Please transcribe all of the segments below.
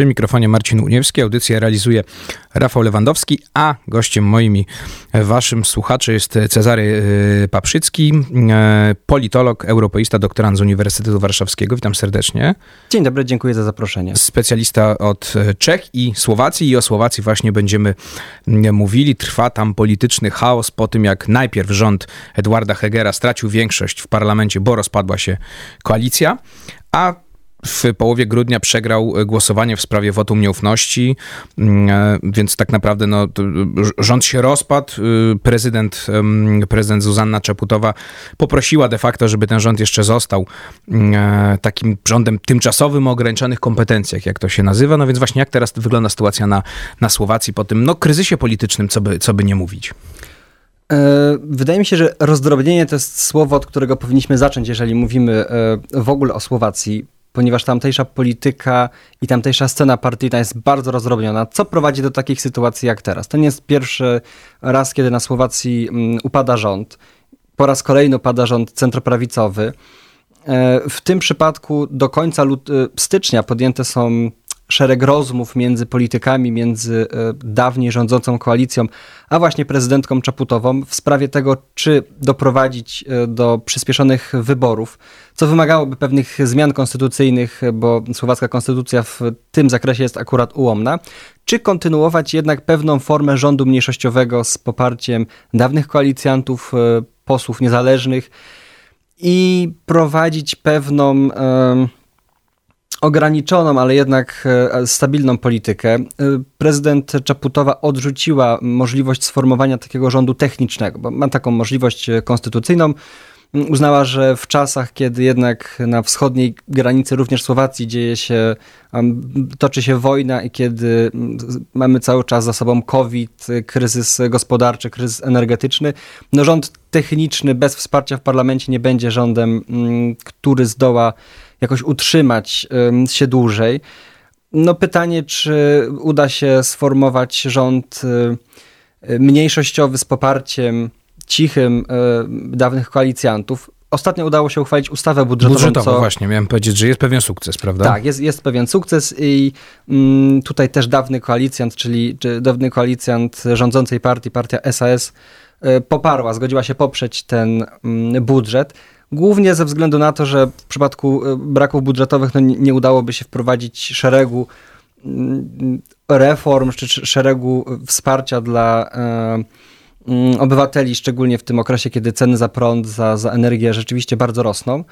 Przy mikrofonie Marcin Uniewski. Audycję realizuje Rafał Lewandowski, a gościem moim i waszym słuchaczy jest Cezary e, Paprzycki, e, politolog, europeista, doktorant z Uniwersytetu Warszawskiego. Witam serdecznie. Dzień dobry, dziękuję za zaproszenie. Specjalista od Czech i Słowacji i o Słowacji właśnie będziemy mówili. Trwa tam polityczny chaos po tym, jak najpierw rząd Edwarda Hegera stracił większość w parlamencie, bo rozpadła się koalicja, a w połowie grudnia przegrał głosowanie w sprawie wotum nieufności, mm, e, więc tak naprawdę no, rząd się rozpadł. Prezydent, prezydent Zuzanna Czeputowa poprosiła de facto, żeby ten rząd jeszcze został mm, e, takim rządem tymczasowym o ograniczonych kompetencjach, jak to się nazywa. No więc właśnie jak teraz wygląda sytuacja na, na Słowacji po tym no, kryzysie politycznym, co by, co by nie mówić? E, wydaje mi się, że rozdrobnienie to jest słowo, od którego powinniśmy zacząć, jeżeli mówimy w ogóle o Słowacji ponieważ tamtejsza polityka i tamtejsza scena partyjna jest bardzo rozdrobniona, co prowadzi do takich sytuacji jak teraz. To nie jest pierwszy raz, kiedy na Słowacji mm, upada rząd. Po raz kolejny upada rząd centroprawicowy. E, w tym przypadku do końca stycznia podjęte są szereg rozmów między politykami, między e, dawniej rządzącą koalicją, a właśnie prezydentką Czaputową w sprawie tego, czy doprowadzić e, do przyspieszonych wyborów, co wymagałoby pewnych zmian konstytucyjnych, bo słowacka konstytucja w tym zakresie jest akurat ułomna, czy kontynuować jednak pewną formę rządu mniejszościowego z poparciem dawnych koalicjantów, e, posłów niezależnych i prowadzić pewną ograniczoną, ale jednak e, stabilną politykę. E, prezydent Czaputowa odrzuciła możliwość sformowania takiego rządu technicznego, bo ma taką możliwość e, konstytucyjną. Uznała, że w czasach, kiedy jednak na wschodniej granicy również Słowacji dzieje się, toczy się wojna i kiedy mamy cały czas za sobą COVID, kryzys gospodarczy, kryzys energetyczny, no rząd techniczny bez wsparcia w parlamencie nie będzie rządem, który zdoła jakoś utrzymać się dłużej. No pytanie, czy uda się sformować rząd y, mniejszościowy z poparciem cichym y, dawnych koalicjantów. Ostatnio udało się uchwalić ustawę budżetową. Budżetową, co... właśnie, miałem powiedzieć, że jest pewien sukces, prawda? Tak, jest, jest pewien sukces i mm, tutaj też dawny koalicjant, czyli dawny koalicjant rządzącej partii, partia SAS, y, poparła, zgodziła się poprzeć ten mm, budżet. Głównie ze względu na to, że w przypadku e, braków budżetowych no, nie, udałoby się wprowadzić szeregu mm, reform czy szeregu wsparcia dla e, mm, obywateli, szczególnie w tym okresie, kiedy ceny za prąd, za, za energię rzeczywiście bardzo rosną.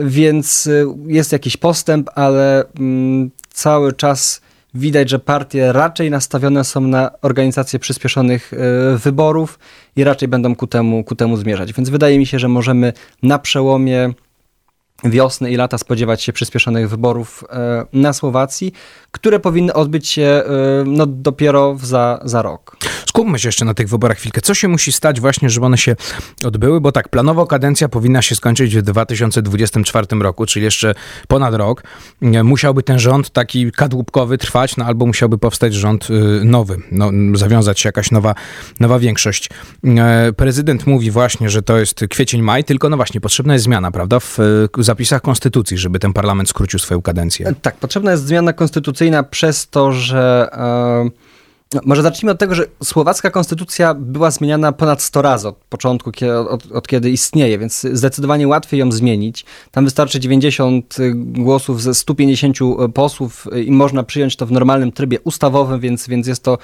Więc e, jest jakiś postęp, ale mm, cały czas widać, że partie raczej nastawione są na organizację przyspieszonych e, wyborów i raczej będą ku temu, ku temu zmierzać. Więc wydaje mi się, że możemy na przełomie wiosny i lata spodziewać się przyspieszonych wyborów e, na Słowacji, które powinny odbyć się e, no, dopiero za, za rok. Skupmy się jeszcze na tych wyborach chwilkę. Co się musi stać właśnie, żeby one się odbyły? Bo tak, planowo kadencja powinna się skończyć w 2024 roku, czyli jeszcze ponad rok. Musiałby ten rząd taki kadłubkowy trwać, no albo musiałby powstać rząd y, nowy, no, zawiązać się jakaś nowa, nowa większość. E, prezydent mówi właśnie, że to jest kwiecień, maj, tylko no właśnie, potrzebna jest zmiana, prawda, w zapisach konstytucji, żeby ten parlament skrócił swoją kadencję. Tak, potrzebna jest zmiana konstytucyjna przez to, że... Yy no, może zacznijmy od tego, że słowacka konstytucja była zmieniana ponad 100 razy od początku, od, od, kiedy istnieje, więc zdecydowanie łatwiej ją zmienić. Tam wystarczy 90 głosów ze 150 posłów i można przyjąć to w normalnym trybie ustawowym, więc, więc jest to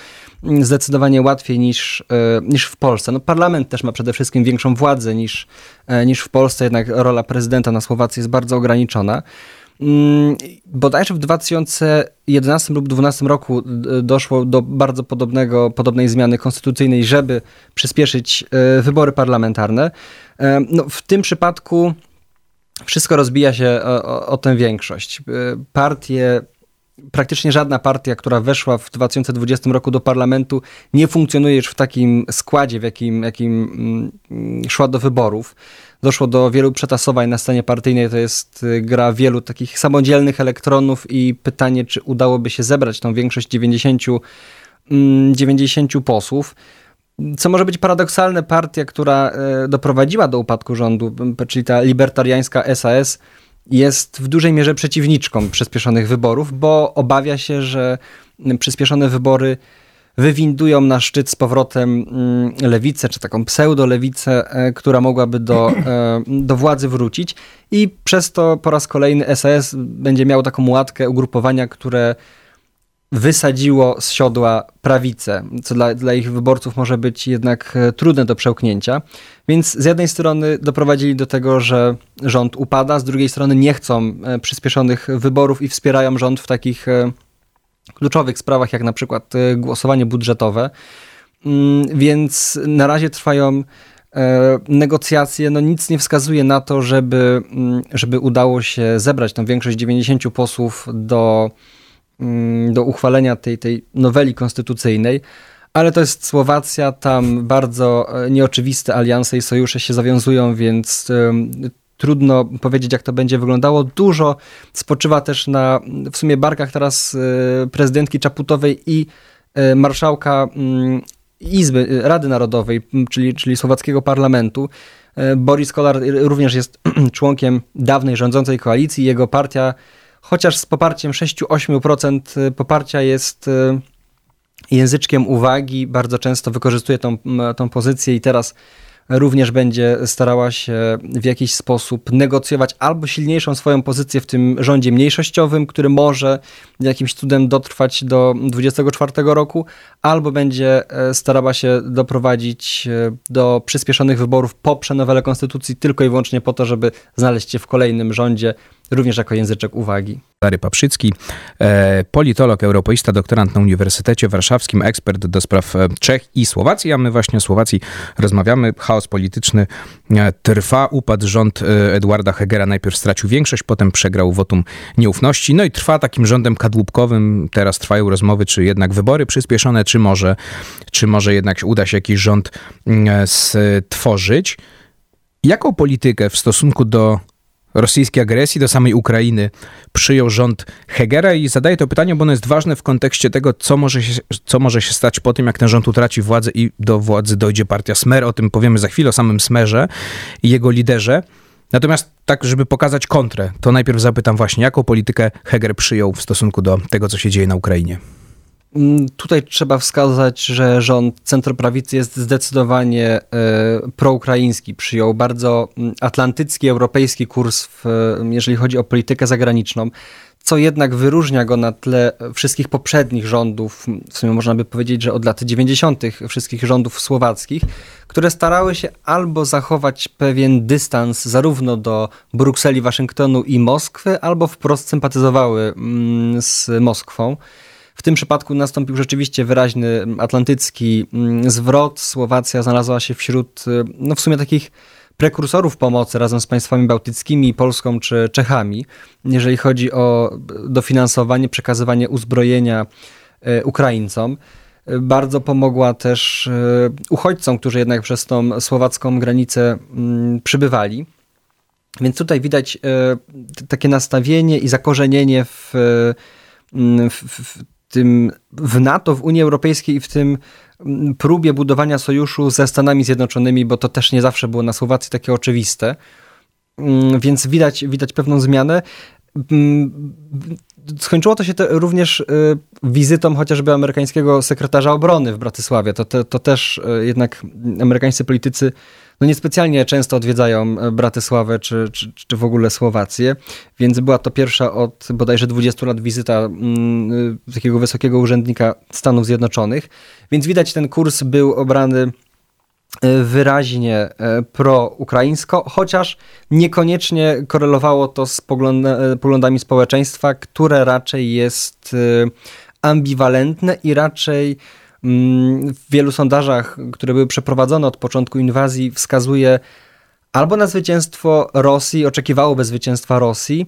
zdecydowanie łatwiej niż, niż w Polsce. No, parlament też ma przede wszystkim większą władzę niż, niż w Polsce, jednak rola prezydenta na Słowacji jest bardzo ograniczona. Mm, bodajże w 2011 lub 2012 roku doszło do bardzo podobnego, podobnej zmiany konstytucyjnej, żeby przyspieszyć e, wybory parlamentarne. E, no, w tym przypadku wszystko rozbija się o, o tę większość. E, partie praktycznie żadna partia, która weszła w 2020 roku do parlamentu, nie funkcjonuje już w takim składzie, w jakim, jakim mm, szła do wyborów. Doszło do wielu przetasowań na scenie partyjnej. To jest y, gra wielu takich samodzielnych elektronów i pytanie, czy udałoby się zebrać tą większość 90, 90 mm, posłów. Co może być paradoksalne, partia, która e, doprowadziła do upadku rządu, czyli ta libertariańska SAS, jest w dużej mierze przeciwniczką przyspieszonych wyborów, bo obawia się, że przyspieszone wybory wywindują na szczyt z powrotem mm, lewicę, czy taką pseudo-lewicę, e, która mogłaby do, e, do władzy wrócić i przez to po raz kolejny SAS będzie miał taką łatkę ugrupowania, które wysadziło z siodła prawicę, co dla, dla ich wyborców może być jednak e, trudne do przełknięcia. Więc z jednej strony doprowadzili do tego, że rząd upada, z drugiej strony nie chcą przyspieszonych wyborów i wspierają rząd w takich kluczowych sprawach, jak na przykład e, głosowanie budżetowe. Mm, więc na razie trwają e, negocjacje. No nic nie wskazuje na to, żeby, mm, żeby udało się zebrać tą większość 90 posłów do, mm, do uchwalenia tej, tej noweli konstytucyjnej. Ale to jest Słowacja, tam bardzo e, nieoczywiste alianse i sojusze się zawiązują, więc trudno powiedzieć, jak to będzie wyglądało. Dużo spoczywa też na w sumie barkach teraz e, prezydentki Czaputowej i e, marszałka mm, Izby, e, Rady Narodowej, czyli, czyli słowackiego parlamentu. Boris Kolar również jest członkiem dawnej rządzącej koalicji. Jego partia, chociaż z poparciem 6-8% poparcia jest języczkiem uwagi, bardzo często wykorzystuje tą, tą pozycję i teraz również będzie starała się w jakiś sposób negocjować albo silniejszą swoją pozycję w tym rządzie mniejszościowym, który może jakimś cudem dotrwać do 24 roku, albo będzie e, starała się doprowadzić e, do przyspieszonych wyborów po przenowele konstytucji tylko i wyłącznie po to, żeby znaleźć się w kolejnym rządzie również jako języczek uwagi. Dary Paprzycki, e, politolog, europeista, doktorant na Uniwersytecie Warszawskim, ekspert do spraw e, Czech i Słowacji, a my właśnie o Słowacji rozmawiamy. Chaos polityczny e, trwa, upadł rząd Edwarda Hegera, najpierw stracił większość, potem przegrał wotum nieufności, no i trwa takim rządem kadłubkowym. Teraz trwają rozmowy, czy jednak wybory przyspieszone, czy może, czy może jednak uda się jakiś rząd stworzyć. Jaką politykę w stosunku do rosyjskiej agresji do samej Ukrainy przyjął rząd Hegera i zadaję to pytanie, bo ono jest ważne w kontekście tego, co może się, co może się stać po tym, jak ten rząd utraci władzę i do władzy dojdzie partia Smer. O tym powiemy za chwilę, o samym Smerze i jego liderze. Natomiast tak, żeby pokazać kontrę, to najpierw zapytam właśnie, jaką politykę Heger przyjął w stosunku do tego, co się dzieje na Ukrainie. Mm, tutaj trzeba wskazać, że rząd centroprawicy jest zdecydowanie e, proukraiński. Przyjął bardzo mm, atlantycki, europejski kurs, w, jeżeli chodzi o politykę zagraniczną, co jednak wyróżnia go na tle wszystkich poprzednich rządów, w sumie można by powiedzieć, że od lat 90. wszystkich rządów słowackich, które starały się albo zachować pewien dystans zarówno do Brukseli, Waszyngtonu i Moskwy, albo wprost sympatyzowały mm, z Moskwą. W tym przypadku nastąpił rzeczywiście wyraźny atlantycki mm, zwrot. Słowacja znalazła się wśród, y, no w sumie takich prekursorów pomocy razem z państwami bałtyckimi, Polską czy Czechami, jeżeli chodzi o dofinansowanie, przekazywanie uzbrojenia y, Ukraińcom. Y, bardzo pomogła też uchodźcom, którzy jednak przez tą słowacką granicę mm, przybywali. Więc tutaj widać takie nastawienie i zakorzenienie w, w, w tym w NATO, w Unii Europejskiej i w tym mm, próbie budowania sojuszu ze Stanami Zjednoczonymi, bo to też nie zawsze było na Słowacji takie oczywiste. Mm, więc widać, widać pewną zmianę. Mm, skończyło to się to również y, wizytą chociażby amerykańskiego sekretarza obrony w Bratysławie. To, to, to też y, jednak amerykańscy politycy no niespecjalnie często odwiedzają e, Bratysławę czy, czy, czy w ogóle Słowację, więc była to pierwsza od bodajże 20 lat wizyta mm, y, takiego wysokiego urzędnika Stanów Zjednoczonych, więc widać ten kurs był obrany e, wyraźnie e, pro-ukraińsko, chociaż niekoniecznie korelowało to z poglądami społeczeństwa, które raczej jest ambiwalentne i raczej w wielu sondażach, które były przeprowadzone od początku inwazji, wskazuje albo na zwycięstwo Rosji, oczekiwałoby zwycięstwa Rosji,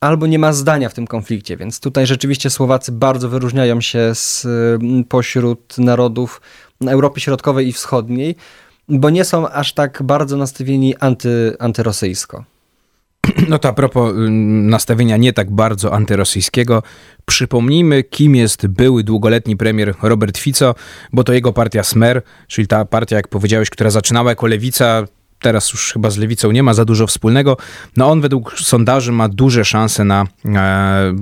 albo nie ma zdania w tym konflikcie. Więc tutaj rzeczywiście Słowacy bardzo wyróżniają się z, mm, pośród narodów Europy Środkowej i Wschodniej, bo nie są aż tak bardzo nastawieni anty, antyrosyjsko. No to a propos nastawienia nie tak bardzo antyrosyjskiego, przypomnijmy, kim jest były długoletni premier Robert Fico, bo to jego partia Smer, czyli ta partia, jak powiedziałeś, która zaczynała jako lewica, teraz już chyba z lewicą nie ma za dużo wspólnego. No on według sondaży ma duże szanse na e,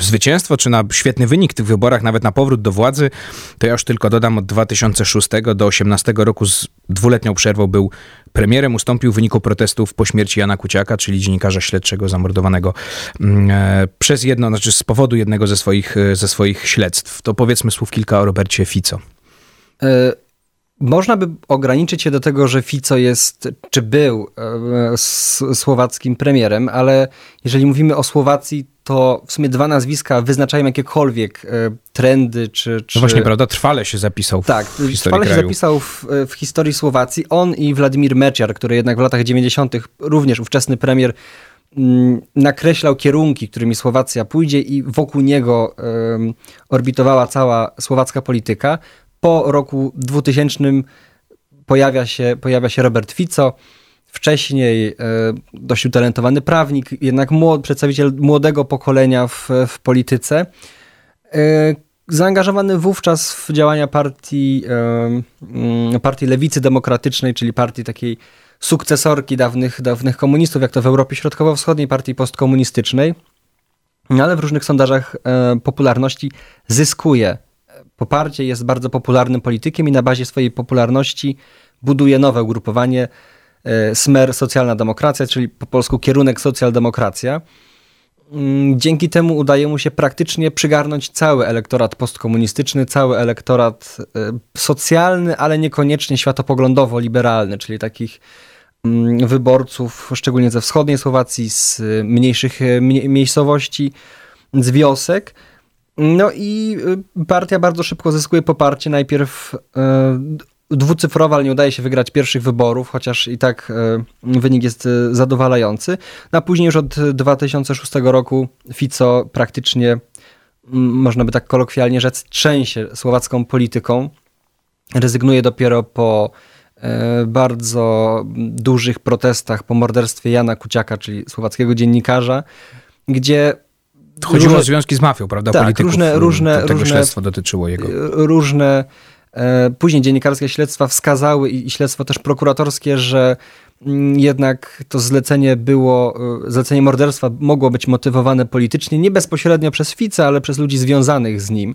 zwycięstwo, czy na świetny wynik w tych wyborach, nawet na powrót do władzy. To ja już tylko dodam, od 2006 do 2018 roku z dwuletnią przerwą był premierem, ustąpił w wyniku protestów po śmierci Jana Kuciaka, czyli dziennikarza śledczego zamordowanego mm, e, przez jedno, znaczy z powodu jednego ze swoich, e, ze swoich śledztw. To powiedzmy słów kilka o Robercie Fico. E, można by ograniczyć się do tego, że Fico jest, czy był e, słowackim premierem, ale jeżeli mówimy o Słowacji, to w sumie dwa nazwiska wyznaczają jakiekolwiek e, trendy, czy... czy... No właśnie, prawda, trwale się zapisał w Tak, w trwale kraju. się zapisał w, w, historii Słowacji. On i Władimir Meciar, który jednak w latach 90., również ówczesny premier, mm, nakreślał kierunki, którymi Słowacja pójdzie i wokół niego um, orbitowała cała słowacka polityka po roku 2000 pojawia się, pojawia się Robert Fico, wcześniej e, dość utalentowany prawnik, jednak młod, przedstawiciel młodego pokolenia w, w polityce, e, zaangażowany wówczas w działania partii, e, partii Lewicy Demokratycznej, czyli partii takiej sukcesorki dawnych, dawnych komunistów, jak to w Europie Środkowo-Wschodniej, partii postkomunistycznej, no ale w różnych sondażach popularności zyskuje poparcie, jest bardzo popularnym politykiem i na bazie swojej popularności buduje nowe ugrupowanie e, Smer Socjalna Demokracja, czyli po polsku kierunek socjaldemokracja. Mm, dzięki temu udaje mu się praktycznie przygarnąć cały elektorat postkomunistyczny, cały elektorat e, socjalny, ale niekoniecznie światopoglądowo-liberalny, czyli takich mm, wyborców, szczególnie ze wschodniej Słowacji, z mniejszych e, miejscowości, z wiosek. No i y, partia bardzo szybko zyskuje poparcie. Najpierw y, dwucyfrowa, ale nie udaje się wygrać pierwszych wyborów, chociaż i tak y, wynik jest zadowalający. No a później już od 2006 roku Fico praktycznie, można by tak kolokwialnie rzec, trzęsie słowacką polityką. Rezygnuje dopiero po bardzo dużych protestach po morderstwie Jana Kuciaka, czyli słowackiego dziennikarza, gdzie Chodziło różne, o związki z mafią, prawda? Tak, Polityków, różne, różne, tego różne, śledztwo dotyczyło jego. Różne e, później dziennikarskie śledztwa wskazały i śledztwo też prokuratorskie, że mm, jednak to zlecenie było, e, zlecenie morderstwa mogło być motywowane politycznie, nie bezpośrednio przez Fice, ale przez ludzi związanych z nim.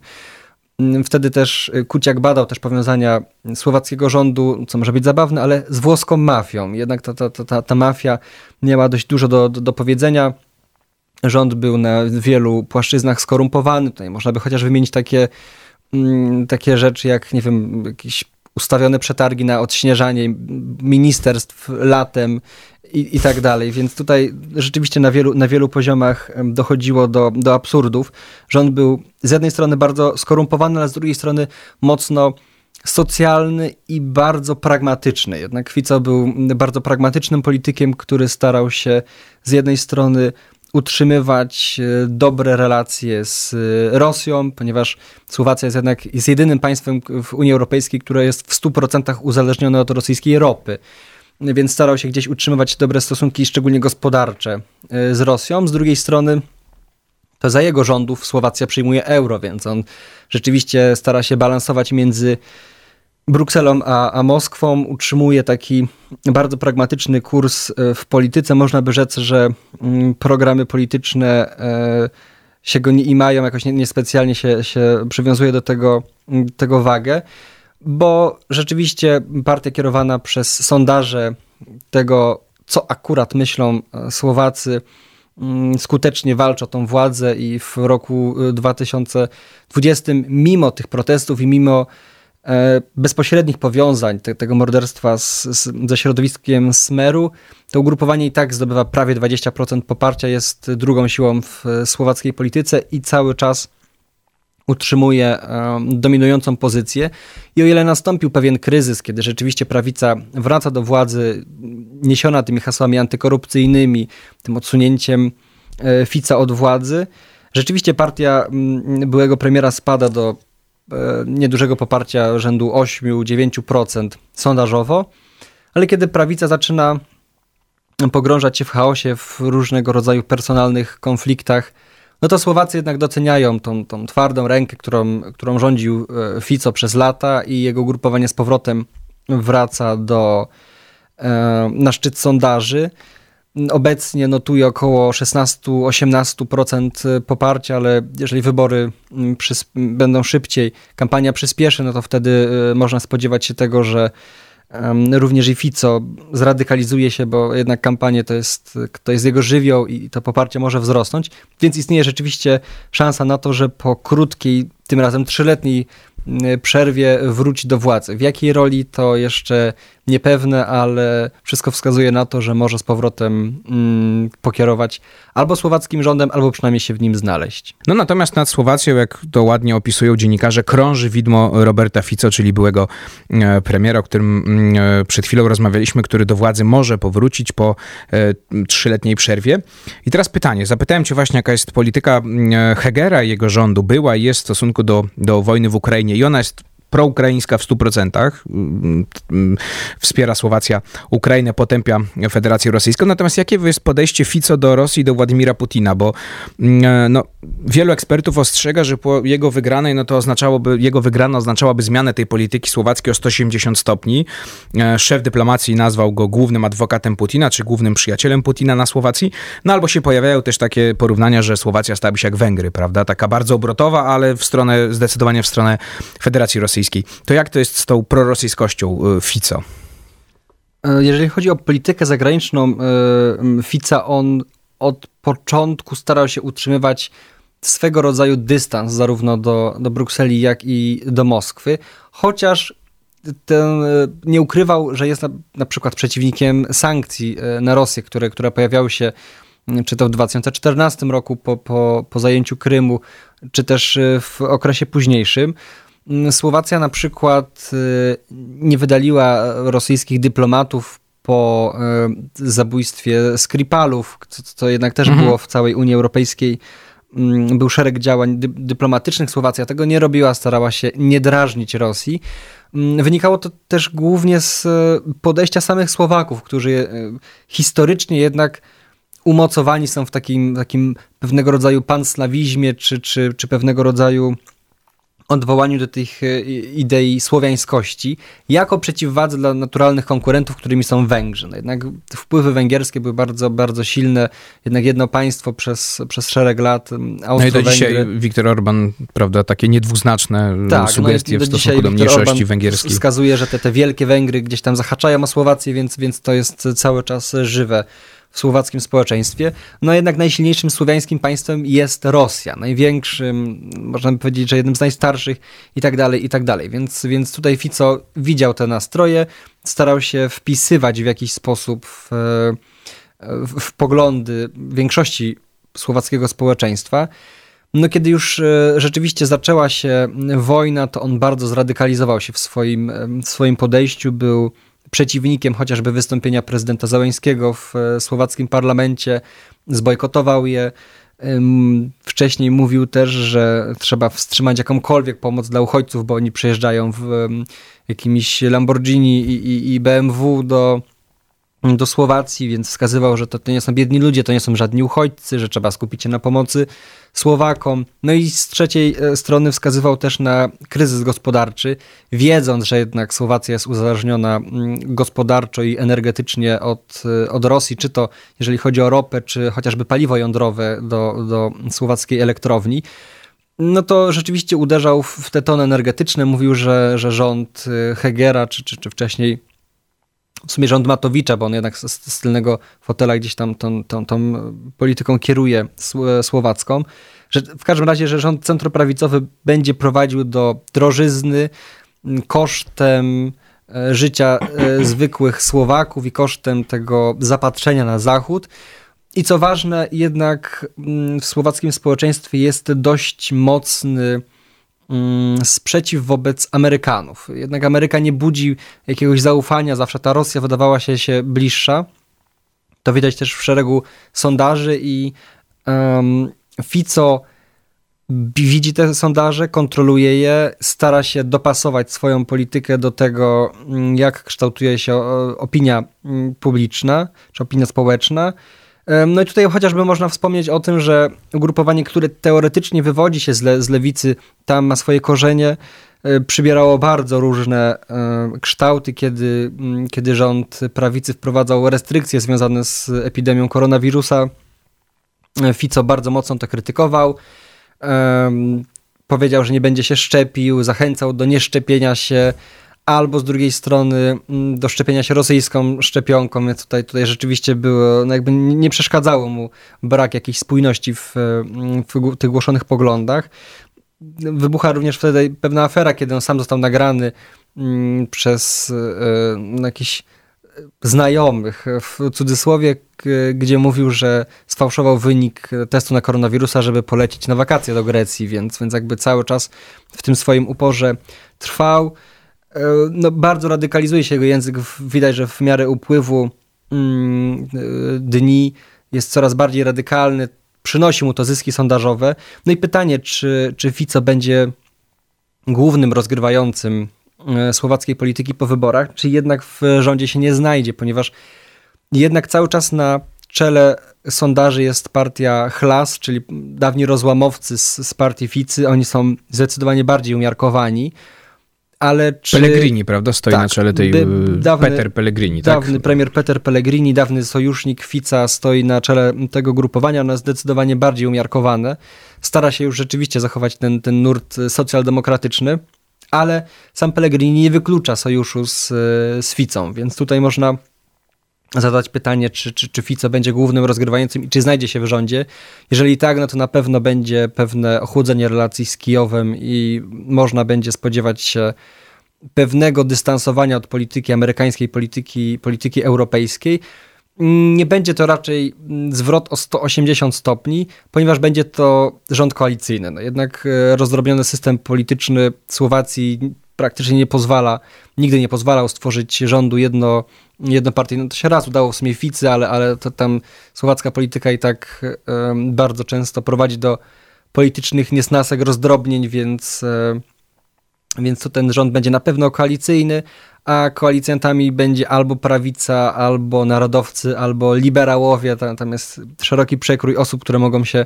Mm, wtedy też Kuciak badał też powiązania słowackiego rządu, co może być zabawne, ale z włoską mafią. Jednak ta, ta, ta, ta mafia miała dość dużo do, do, do powiedzenia rząd był na wielu płaszczyznach skorumpowany. Tutaj można by chociaż wymienić takie, mm, takie rzeczy jak, nie wiem, jakieś ustawione przetargi na odśnieżanie ministerstw latem i, i tak dalej. Więc tutaj rzeczywiście na wielu, na wielu poziomach dochodziło do, do absurdów. Rząd był z jednej strony bardzo skorumpowany, ale z drugiej strony mocno socjalny i bardzo pragmatyczny. Jednak Fico był bardzo pragmatycznym politykiem, który starał się z jednej strony utrzymywać e, dobre relacje z e, Rosją, ponieważ Słowacja jest jednak jest jedynym państwem w Unii Europejskiej, które jest w 100% uzależnione od rosyjskiej ropy. Więc starał się gdzieś utrzymywać dobre stosunki, szczególnie gospodarcze, e, z Rosją. Z drugiej strony, to za jego rządów Słowacja przyjmuje euro, więc on rzeczywiście stara się balansować między Brukselą a, a Moskwą utrzymuje taki bardzo pragmatyczny kurs e, w polityce. Można by rzec, że mm, programy polityczne e, się go nie imają, jakoś niespecjalnie się, się przywiązuje do tego, mm, tego wagę, bo rzeczywiście partia kierowana przez sondaże tego, co akurat myślą e, Słowacy, mm, skutecznie walczy o tą władzę i w roku 2020, mimo tych protestów i mimo bezpośrednich powiązań te, tego morderstwa z, z, ze środowiskiem Smeru, to ugrupowanie i tak zdobywa prawie 20% poparcia, jest drugą siłą w słowackiej polityce i cały czas utrzymuje um, dominującą pozycję. I o ile nastąpił pewien kryzys, kiedy rzeczywiście prawica wraca do władzy, niesiona tymi hasłami antykorupcyjnymi, tym odsunięciem e, Fica od władzy, rzeczywiście partia m, byłego premiera spada do E, niedużego poparcia rzędu 8-9% sondażowo, ale kiedy prawica zaczyna pogrążać się w chaosie, w różnego rodzaju personalnych konfliktach, no to Słowacy jednak doceniają tą, tą twardą rękę, którą, którą rządził e, Fico przez lata i jego grupowanie z powrotem wraca do, na szczyt sondaży. Obecnie notuje około 16-18% poparcia, ale jeżeli wybory mm, będą szybciej, kampania przyspieszy, no to wtedy można spodziewać się tego, że Również i Fico zradykalizuje się, bo jednak kampanie to jest, to jest jego żywioł i to poparcie może wzrosnąć. Więc istnieje rzeczywiście szansa na to, że po krótkiej, tym razem trzyletniej przerwie wróci do władzy. W jakiej roli to jeszcze niepewne, ale wszystko wskazuje na to, że może z powrotem mm, pokierować albo słowackim rządem, albo przynajmniej się w nim znaleźć. No natomiast nad Słowacją, jak to ładnie opisują dziennikarze, krąży widmo Roberta Fico, czyli byłego e, premiera, o którym mm, e, przed chwilą rozmawialiśmy, który do władzy może powrócić po e, trzyletniej przerwie. I teraz pytanie, zapytałem cię właśnie, jaka jest polityka mm, Hegera i jego rządu, była i jest w stosunku do, do wojny w Ukrainie i ona jest proukraińska w 100%. Mm, wspiera Słowacja Ukrainę, potępia Federację Rosyjską. Natomiast jakie jest podejście Fico do Rosji, do Władimira Putina? Bo mm, no, wielu ekspertów ostrzega, że po jego wygranej, no to oznaczałoby, jego wygrana oznaczałaby zmianę tej polityki słowackiej o 180 stopni. E, szef dyplomacji nazwał go głównym adwokatem Putina, czy głównym przyjacielem Putina na Słowacji. No albo się pojawiają też takie porównania, że Słowacja stałaby się jak Węgry, prawda? Taka bardzo obrotowa, ale w stronę, zdecydowanie w stronę Federacji Rosyjskiej. To jak to jest z tą prorosyjskością y, Fico? E, jeżeli chodzi o politykę zagraniczną Fica, on od początku starał się utrzymywać swego rodzaju dystans zarówno do, do Brukseli, jak i do Moskwy, chociaż ten, y, nie ukrywał, że jest na, na przykład przeciwnikiem sankcji na Rosję, które, które pojawiały się czy to w 2014 roku po, po, po zajęciu Krymu, czy też w okresie późniejszym. Słowacja na przykład nie wydaliła rosyjskich dyplomatów po y, zabójstwie Skripalów, co, jednak też mhm. było w całej Unii Europejskiej. Mm, był szereg działań dy dyplomatycznych. Słowacja tego nie robiła, starała się nie drażnić Rosji. Mm, wynikało to też głównie z y, podejścia samych Słowaków, którzy historycznie jednak umocowani są w takim, takim pewnego rodzaju panslawizmie, czy, czy, czy pewnego rodzaju odwołaniu do tych e, idei słowiańskości jako przeciwwadze dla naturalnych konkurentów, którymi są Węgrzy. No jednak wpływy węgierskie były bardzo, bardzo silne. Jednak jedno państwo przez, przez szereg lat, No i do dzisiaj Viktor Orban, prawda, takie niedwuznaczne tak, no sugestie no w stosunku do mniejszości Orban węgierskiej. wskazuje, że te, te wielkie Węgry gdzieś tam zahaczają o Słowację, więc, więc to jest cały czas żywe w słowackim społeczeństwie. No jednak najsilniejszym słowiańskim państwem jest Rosja. Największym, można by powiedzieć, że jednym z najstarszych i tak dalej, i tak dalej. Więc, więc tutaj Fico widział te nastroje, starał się wpisywać w jakiś sposób w, w, w poglądy większości słowackiego społeczeństwa. No kiedy już e, rzeczywiście zaczęła się wojna, to on bardzo zradykalizował się w swoim, w swoim podejściu, był przeciwnikiem chociażby wystąpienia prezydenta Załęskiego w e, słowackim parlamencie, zbojkotował je. Wcześniej mówił też, że trzeba wstrzymać jakąkolwiek pomoc dla uchodźców, bo oni przyjeżdżają w jakimiś Lamborghini i, i, i BMW do, do Słowacji, więc wskazywał, że to, to nie są biedni ludzie, to nie są żadni uchodźcy, że trzeba skupić się na pomocy Słowakom. No i z trzeciej e, strony wskazywał też na kryzys gospodarczy, wiedząc, że jednak Słowacja jest uzależniona mm, gospodarczo i energetycznie od, e, od Rosji, czy to jeżeli chodzi o ropę, czy chociażby paliwo jądrowe do, do słowackiej elektrowni no to rzeczywiście uderzał w te tony energetyczne. Mówił, że, że rząd e, Hegera, czy, czy, czy wcześniej w sumie rząd Matowicza, bo on jednak z, z tylnego fotela gdzieś tam tą, tą, tą polityką kieruje słowacką, że w każdym razie, że rząd centroprawicowy będzie prowadził do drożyzny kosztem e, życia e, zwykłych Słowaków i kosztem tego zapatrzenia na Zachód. I co ważne, jednak w słowackim społeczeństwie jest dość mocny sprzeciw wobec Amerykanów. Jednak Ameryka nie budzi jakiegoś zaufania, zawsze ta Rosja wydawała się, się bliższa. To widać też w szeregu sondaży i um, Fico widzi te sondaże, kontroluje je, stara się dopasować swoją politykę do tego, mm, jak kształtuje się opinia mm, publiczna czy opinia społeczna. No i tutaj chociażby można wspomnieć o tym, że ugrupowanie, które teoretycznie wywodzi się z, le, z lewicy, tam ma swoje korzenie przybierało bardzo różne kształty, kiedy, kiedy rząd prawicy wprowadzał restrykcje związane z epidemią koronawirusa. Fico bardzo mocno to krytykował. Powiedział, że nie będzie się szczepił, zachęcał do nieszczepienia się, albo z drugiej strony mm, do szczepienia się rosyjską szczepionką, więc tutaj, tutaj rzeczywiście było, no jakby nie przeszkadzało mu brak jakiejś spójności w, mm, w tych głoszonych poglądach. Wybucha również wtedy pewna afera, kiedy on sam został nagrany mm, przez e, jakiś znajomych, w cudzysłowie, gdzie mówił, że sfałszował wynik testu na koronawirusa, żeby polecieć na wakacje do Grecji, więc, więc jakby cały czas w tym swoim uporze trwał. E, no, bardzo radykalizuje się jego język. Widać, że w miarę upływu mm, e, dni jest coraz bardziej radykalny. Przynosi mu to zyski sondażowe. No i pytanie, czy, czy Fico będzie głównym rozgrywającym e, słowackiej polityki po wyborach, czy jednak w rządzie się nie znajdzie, ponieważ jednak cały czas na czele sondaży jest partia Chlas, czyli dawni rozłamowcy z, z partii Ficy. Oni są zdecydowanie bardziej umiarkowani ale czy... Pellegrini, prawda? Stoi tak, na czele tej... Y, dawny, Peter Pellegrini, tak? Dawny premier Peter Pellegrini, dawny sojusznik Fica stoi na czele tego grupowania, ono jest zdecydowanie bardziej umiarkowane. Stara się już rzeczywiście zachować ten, ten nurt socjaldemokratyczny, ale sam Pellegrini nie wyklucza sojuszu z, z Ficą, więc tutaj można zadać pytanie, czy, czy, czy Fico będzie głównym rozgrywającym i czy znajdzie się w rządzie. Jeżeli tak, no to na pewno będzie pewne ochłodzenie relacji z Kijowem i można będzie spodziewać się pewnego dystansowania od polityki amerykańskiej, polityki, polityki europejskiej. Nie będzie to raczej zwrot o 180 stopni, ponieważ będzie to rząd koalicyjny. No jednak e, rozdrobniony system polityczny Słowacji praktycznie nie pozwala, nigdy nie pozwalał stworzyć rządu jedno, jednopartyjnego. No to się raz udało w sumie Ficy, ale, ale to tam słowacka polityka i tak bardzo często prowadzi do politycznych niesnasek, rozdrobnień, więc, więc to ten rząd będzie na pewno koalicyjny, a koalicjantami będzie albo prawica, albo narodowcy, albo liberałowie. Tam, tam jest szeroki przekrój osób, które mogą się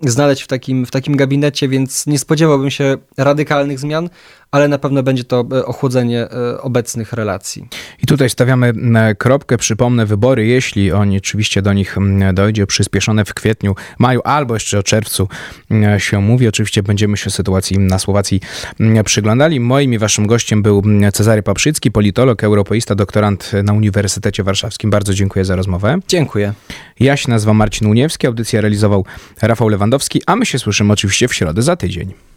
znaleźć w takim, w takim gabinecie, więc nie spodziewałbym się radykalnych zmian, ale na pewno będzie to e, ochłodzenie e, obecnych relacji. I tutaj stawiamy kropkę. Przypomnę, wybory, jeśli oni oczywiście do nich dojdzie, przyspieszone w kwietniu, maju albo jeszcze o czerwcu się mówi. Oczywiście będziemy się sytuacji na Słowacji przyglądali. Moim i waszym gościem był Cezary Paprzycki, politolog, europeista, doktorant na Uniwersytecie Warszawskim. Bardzo dziękuję za rozmowę. Dziękuję. Ja się nazywam Marcin Uniewski, audycję realizował Rafał Lewandowski, a my się słyszymy oczywiście w środę za tydzień.